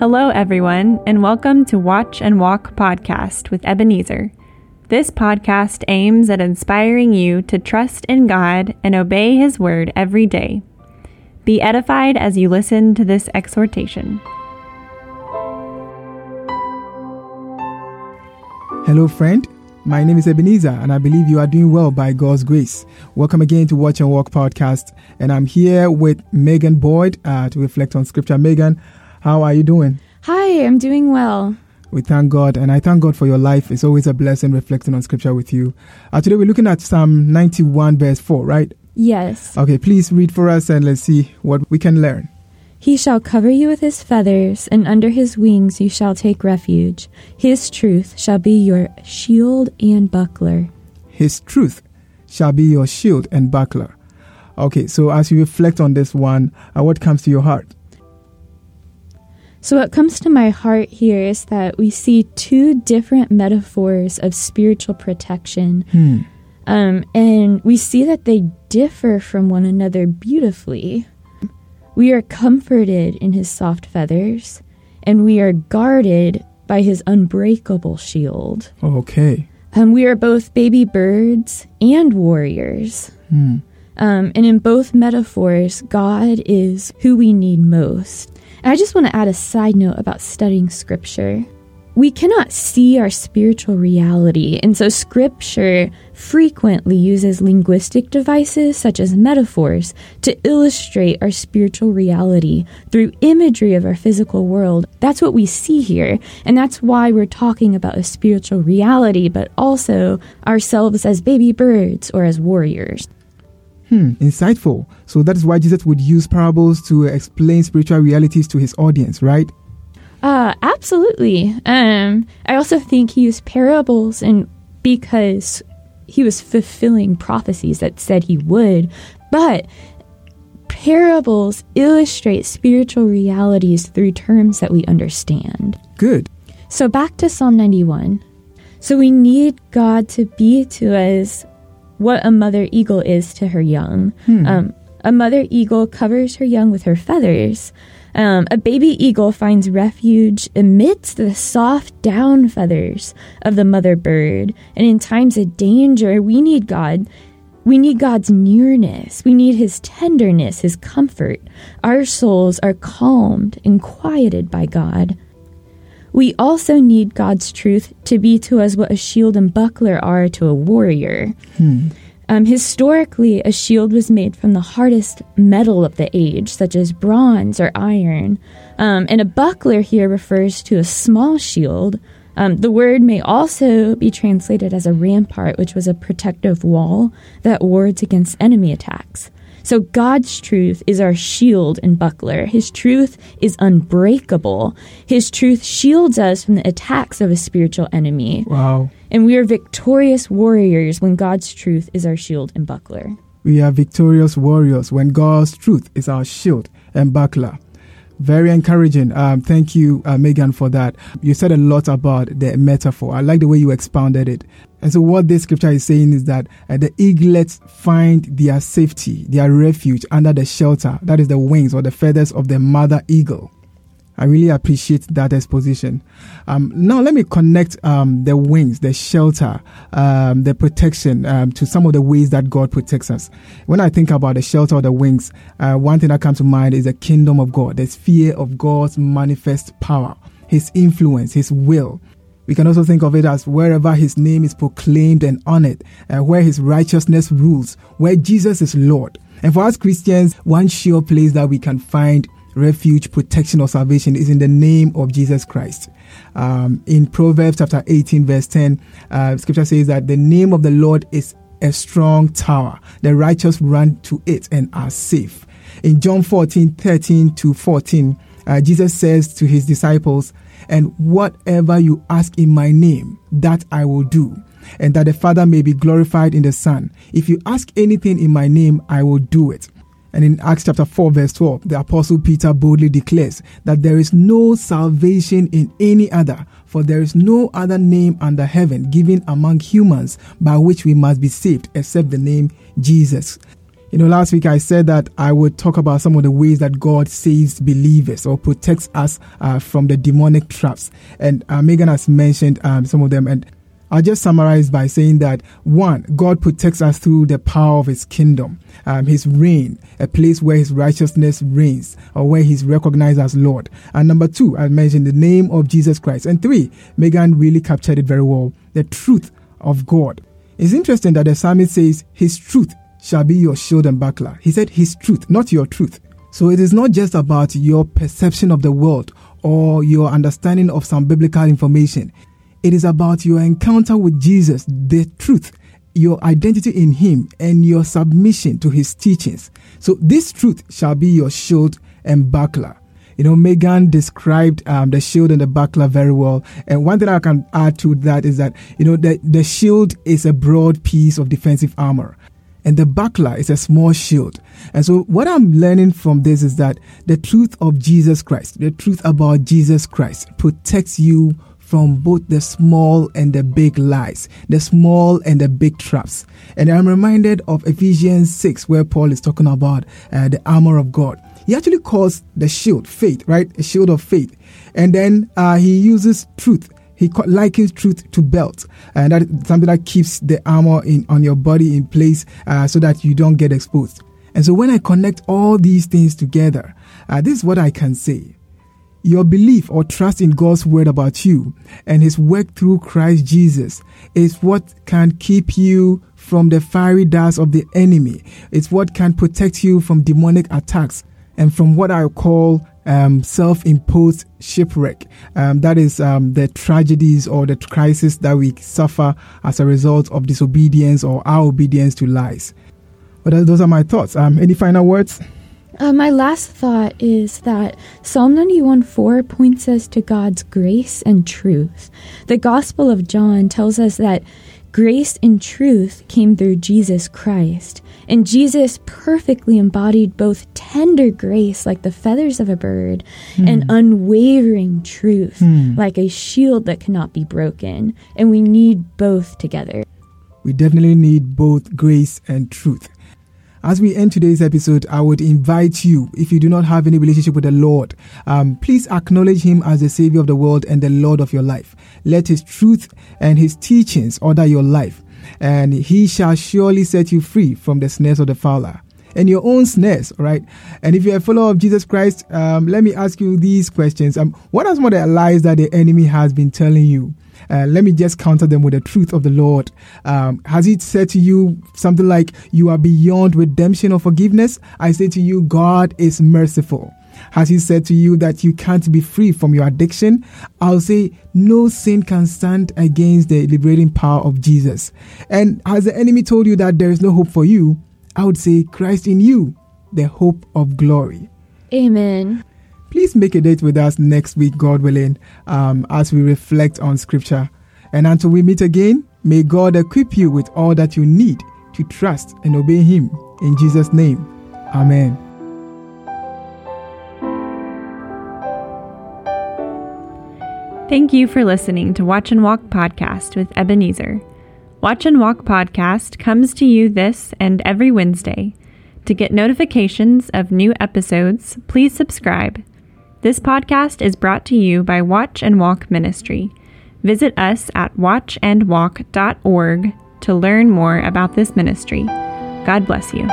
Hello, everyone, and welcome to Watch and Walk podcast with Ebenezer. This podcast aims at inspiring you to trust in God and obey His word every day. Be edified as you listen to this exhortation. Hello, friend. My name is Ebenezer, and I believe you are doing well by God's grace. Welcome again to Watch and Walk podcast, and I'm here with Megan Boyd uh, to reflect on Scripture. Megan, how are you doing? Hi, I'm doing well. We thank God, and I thank God for your life. It's always a blessing reflecting on Scripture with you. Uh, today we're looking at Psalm 91, verse 4, right? Yes. Okay, please read for us and let's see what we can learn. He shall cover you with his feathers, and under his wings you shall take refuge. His truth shall be your shield and buckler. His truth shall be your shield and buckler. Okay, so as you reflect on this one, uh, what comes to your heart? So, what comes to my heart here is that we see two different metaphors of spiritual protection. Hmm. Um, and we see that they differ from one another beautifully. We are comforted in his soft feathers, and we are guarded by his unbreakable shield. Okay. Um, we are both baby birds and warriors. Hmm. Um, and in both metaphors, God is who we need most. And I just want to add a side note about studying scripture. We cannot see our spiritual reality, and so scripture frequently uses linguistic devices such as metaphors to illustrate our spiritual reality through imagery of our physical world. That's what we see here, and that's why we're talking about a spiritual reality, but also ourselves as baby birds or as warriors. Hmm, insightful. So that is why Jesus would use parables to explain spiritual realities to his audience, right? Uh, absolutely. Um, I also think he used parables and because he was fulfilling prophecies that said he would, but parables illustrate spiritual realities through terms that we understand. Good. So back to Psalm 91. So we need God to be to us what a mother eagle is to her young. Hmm. Um, a mother eagle covers her young with her feathers. Um, a baby eagle finds refuge amidst the soft down feathers of the mother bird. And in times of danger, we need God. We need God's nearness. We need His tenderness, His comfort. Our souls are calmed and quieted by God. We also need God's truth to be to us what a shield and buckler are to a warrior. Hmm. Um, historically, a shield was made from the hardest metal of the age, such as bronze or iron. Um, and a buckler here refers to a small shield. Um, the word may also be translated as a rampart, which was a protective wall that wards against enemy attacks. So God's truth is our shield and buckler. His truth is unbreakable. His truth shields us from the attacks of a spiritual enemy. Wow. And we are victorious warriors when God's truth is our shield and buckler. We are victorious warriors when God's truth is our shield and buckler. Very encouraging. Um, thank you, uh, Megan, for that. You said a lot about the metaphor. I like the way you expounded it. And so, what this scripture is saying is that uh, the eaglets find their safety, their refuge under the shelter, that is the wings or the feathers of the mother eagle. I really appreciate that exposition. Um, now, let me connect um, the wings, the shelter, um, the protection um, to some of the ways that God protects us. When I think about the shelter or the wings, uh, one thing that comes to mind is the kingdom of God, the sphere of God's manifest power, His influence, His will. We can also think of it as wherever His name is proclaimed and honored, uh, where His righteousness rules, where Jesus is Lord. And for us Christians, one sure place that we can find refuge, protection, or salvation is in the name of Jesus Christ. Um, in Proverbs chapter 18, verse 10, uh, scripture says that the name of the Lord is a strong tower. The righteous run to it and are safe. In John 14, 13 to 14, uh, Jesus says to his disciples, And whatever you ask in my name, that I will do, and that the Father may be glorified in the Son. If you ask anything in my name, I will do it. And in Acts chapter 4, verse 12, the Apostle Peter boldly declares that there is no salvation in any other, for there is no other name under heaven given among humans by which we must be saved except the name Jesus. You know, last week I said that I would talk about some of the ways that God saves believers or protects us uh, from the demonic traps. And uh, Megan has mentioned um, some of them. And I'll just summarize by saying that one, God protects us through the power of His kingdom, um, His reign, a place where His righteousness reigns or where He's recognized as Lord. And number two, I mentioned the name of Jesus Christ. And three, Megan really captured it very well the truth of God. It's interesting that the psalmist says, His truth shall be your shield and buckler. He said his truth, not your truth. So it is not just about your perception of the world or your understanding of some biblical information. It is about your encounter with Jesus, the truth, your identity in Him, and your submission to His teachings. So this truth shall be your shield and buckler. You know, Megan described um, the shield and the buckler very well. And one thing I can add to that is that, you know, the, the shield is a broad piece of defensive armor and the buckler is a small shield. And so, what I'm learning from this is that the truth of Jesus Christ, the truth about Jesus Christ, protects you from both the small and the big lies, the small and the big traps. And I'm reminded of Ephesians 6, where Paul is talking about uh, the armor of God. He actually calls the shield faith, right? A shield of faith. And then uh, he uses truth he likens truth to belt, and that is something that keeps the armor in on your body in place, uh, so that you don't get exposed. And so, when I connect all these things together, uh, this is what I can say. Your belief or trust in God's word about you and His work through Christ Jesus is what can keep you from the fiery darts of the enemy. It's what can protect you from demonic attacks and from what I call um, self imposed shipwreck. Um, that is um, the tragedies or the crisis that we suffer as a result of disobedience or our obedience to lies. But those are my thoughts. Um, any final words? Uh, my last thought is that Psalm 91 4 points us to God's grace and truth. The Gospel of John tells us that grace and truth came through Jesus Christ. And Jesus perfectly embodied both tender grace, like the feathers of a bird, mm. and unwavering truth, mm. like a shield that cannot be broken. And we need both together. We definitely need both grace and truth. As we end today's episode, I would invite you, if you do not have any relationship with the Lord, um, please acknowledge Him as the Savior of the world and the Lord of your life. Let His truth and His teachings order your life and he shall surely set you free from the snares of the fowler and your own snares, right? And if you're a follower of Jesus Christ, um, let me ask you these questions. Um, what are some of the lies that the enemy has been telling you? Uh, let me just counter them with the truth of the Lord. Um, has He said to you something like, You are beyond redemption or forgiveness? I say to you, God is merciful. Has he said to you that you can't be free from your addiction? I'll say no sin can stand against the liberating power of Jesus. And has the enemy told you that there is no hope for you? I would say Christ in you, the hope of glory. Amen. Please make a date with us next week, God willing, um, as we reflect on Scripture. And until we meet again, may God equip you with all that you need to trust and obey Him. In Jesus' name, Amen. Thank you for listening to Watch and Walk Podcast with Ebenezer. Watch and Walk Podcast comes to you this and every Wednesday. To get notifications of new episodes, please subscribe. This podcast is brought to you by Watch and Walk Ministry. Visit us at watchandwalk.org to learn more about this ministry. God bless you.